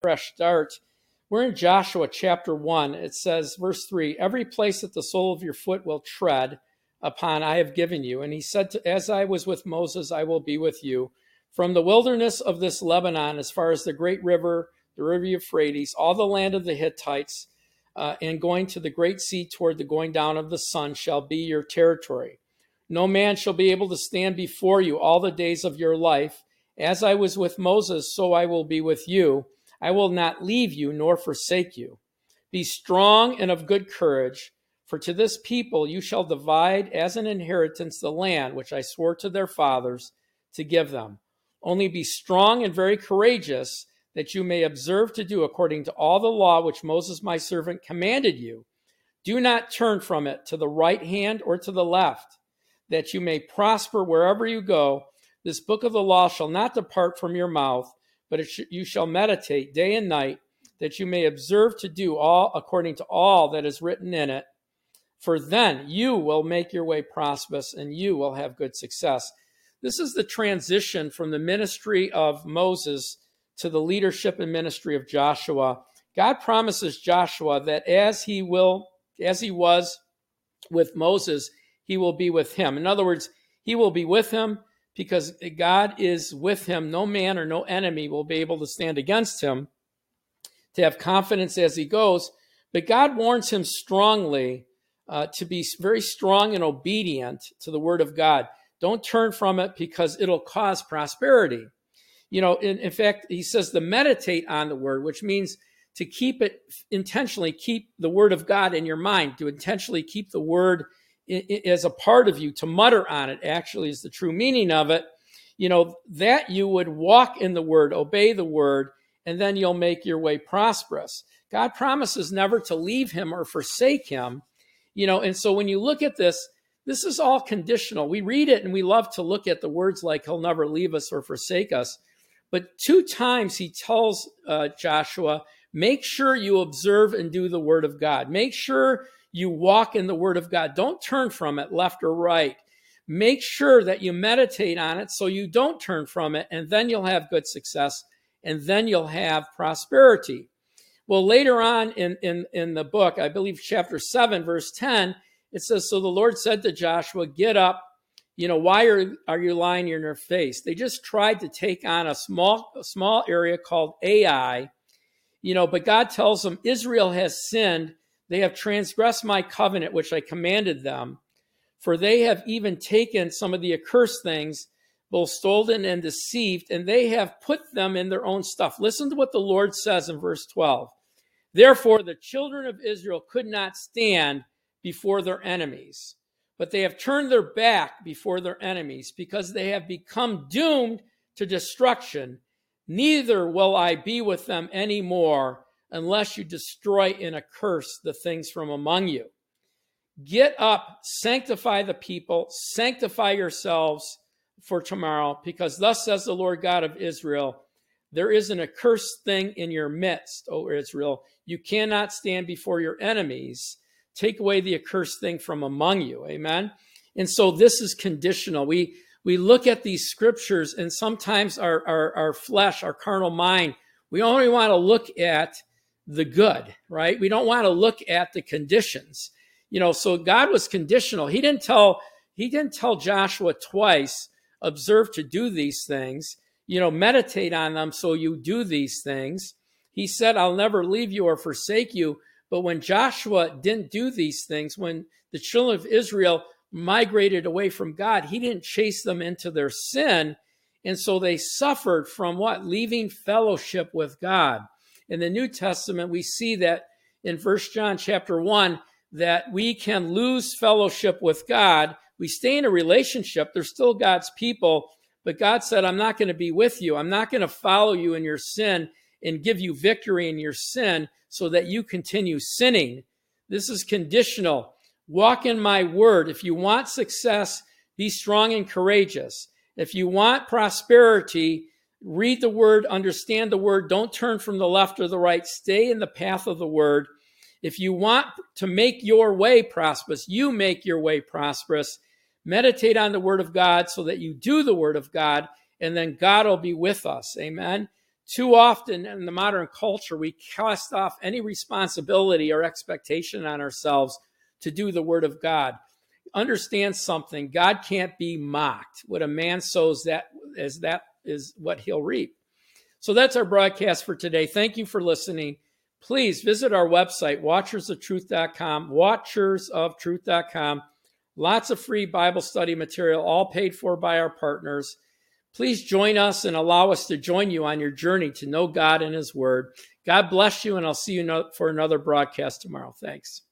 fresh start. We're in Joshua chapter 1. It says, verse 3 Every place that the sole of your foot will tread upon, I have given you. And he said, to, As I was with Moses, I will be with you. From the wilderness of this Lebanon, as far as the great river, the river Euphrates, all the land of the Hittites, uh, and going to the great sea toward the going down of the sun shall be your territory. No man shall be able to stand before you all the days of your life. As I was with Moses, so I will be with you. I will not leave you nor forsake you. Be strong and of good courage, for to this people you shall divide as an inheritance the land which I swore to their fathers to give them. Only be strong and very courageous, that you may observe to do according to all the law which Moses my servant commanded you. Do not turn from it to the right hand or to the left, that you may prosper wherever you go. This book of the law shall not depart from your mouth, but sh- you shall meditate day and night, that you may observe to do all according to all that is written in it. For then you will make your way prosperous and you will have good success. This is the transition from the ministry of Moses to the leadership and ministry of Joshua. God promises Joshua that as he will, as he was with Moses, he will be with him. In other words, he will be with him because God is with him. No man or no enemy will be able to stand against him to have confidence as he goes. But God warns him strongly uh, to be very strong and obedient to the word of God. Don't turn from it because it'll cause prosperity. You know, in, in fact, he says to meditate on the word, which means to keep it intentionally, keep the word of God in your mind, to intentionally keep the word as a part of you, to mutter on it actually is the true meaning of it. You know, that you would walk in the word, obey the word, and then you'll make your way prosperous. God promises never to leave him or forsake him. You know, and so when you look at this, this is all conditional. We read it and we love to look at the words like, He'll never leave us or forsake us. But two times he tells uh, Joshua, make sure you observe and do the word of God. Make sure you walk in the word of God. Don't turn from it left or right. Make sure that you meditate on it so you don't turn from it, and then you'll have good success and then you'll have prosperity. Well, later on in, in, in the book, I believe chapter 7, verse 10, it says, So the Lord said to Joshua, Get up. You know, why are, are you lying in your face? They just tried to take on a small, a small area called Ai, you know, but God tells them, Israel has sinned. They have transgressed my covenant, which I commanded them. For they have even taken some of the accursed things, both stolen and deceived, and they have put them in their own stuff. Listen to what the Lord says in verse 12. Therefore, the children of Israel could not stand before their enemies. But they have turned their back before their enemies because they have become doomed to destruction. Neither will I be with them any more unless you destroy and accursed the things from among you. Get up, sanctify the people, sanctify yourselves for tomorrow, because thus says the Lord God of Israel, there is an accursed thing in your midst, O Israel. You cannot stand before your enemies take away the accursed thing from among you. Amen. And so this is conditional. We we look at these scriptures and sometimes our, our, our flesh, our carnal mind, we only want to look at the good, right? We don't want to look at the conditions. You know, so God was conditional. He didn't tell he didn't tell Joshua twice, observe to do these things, you know, meditate on them so you do these things. He said, I'll never leave you or forsake you. But when Joshua didn't do these things, when the children of Israel migrated away from God, he didn't chase them into their sin. And so they suffered from what? Leaving fellowship with God. In the New Testament, we see that in First John chapter 1 that we can lose fellowship with God. We stay in a relationship, they're still God's people, but God said, I'm not going to be with you. I'm not going to follow you in your sin and give you victory in your sin so that you continue sinning. This is conditional. Walk in my word. If you want success, be strong and courageous. If you want prosperity, read the word, understand the word. Don't turn from the left or the right. Stay in the path of the word. If you want to make your way prosperous, you make your way prosperous. Meditate on the word of God so that you do the word of God, and then God will be with us. Amen. Too often in the modern culture, we cast off any responsibility or expectation on ourselves to do the Word of God. Understand something God can't be mocked. What a man sows, that is that is what he'll reap. So that's our broadcast for today. Thank you for listening. Please visit our website, watchersoftruth.com, watchersoftruth.com. Lots of free Bible study material, all paid for by our partners. Please join us and allow us to join you on your journey to know God and His Word. God bless you, and I'll see you for another broadcast tomorrow. Thanks.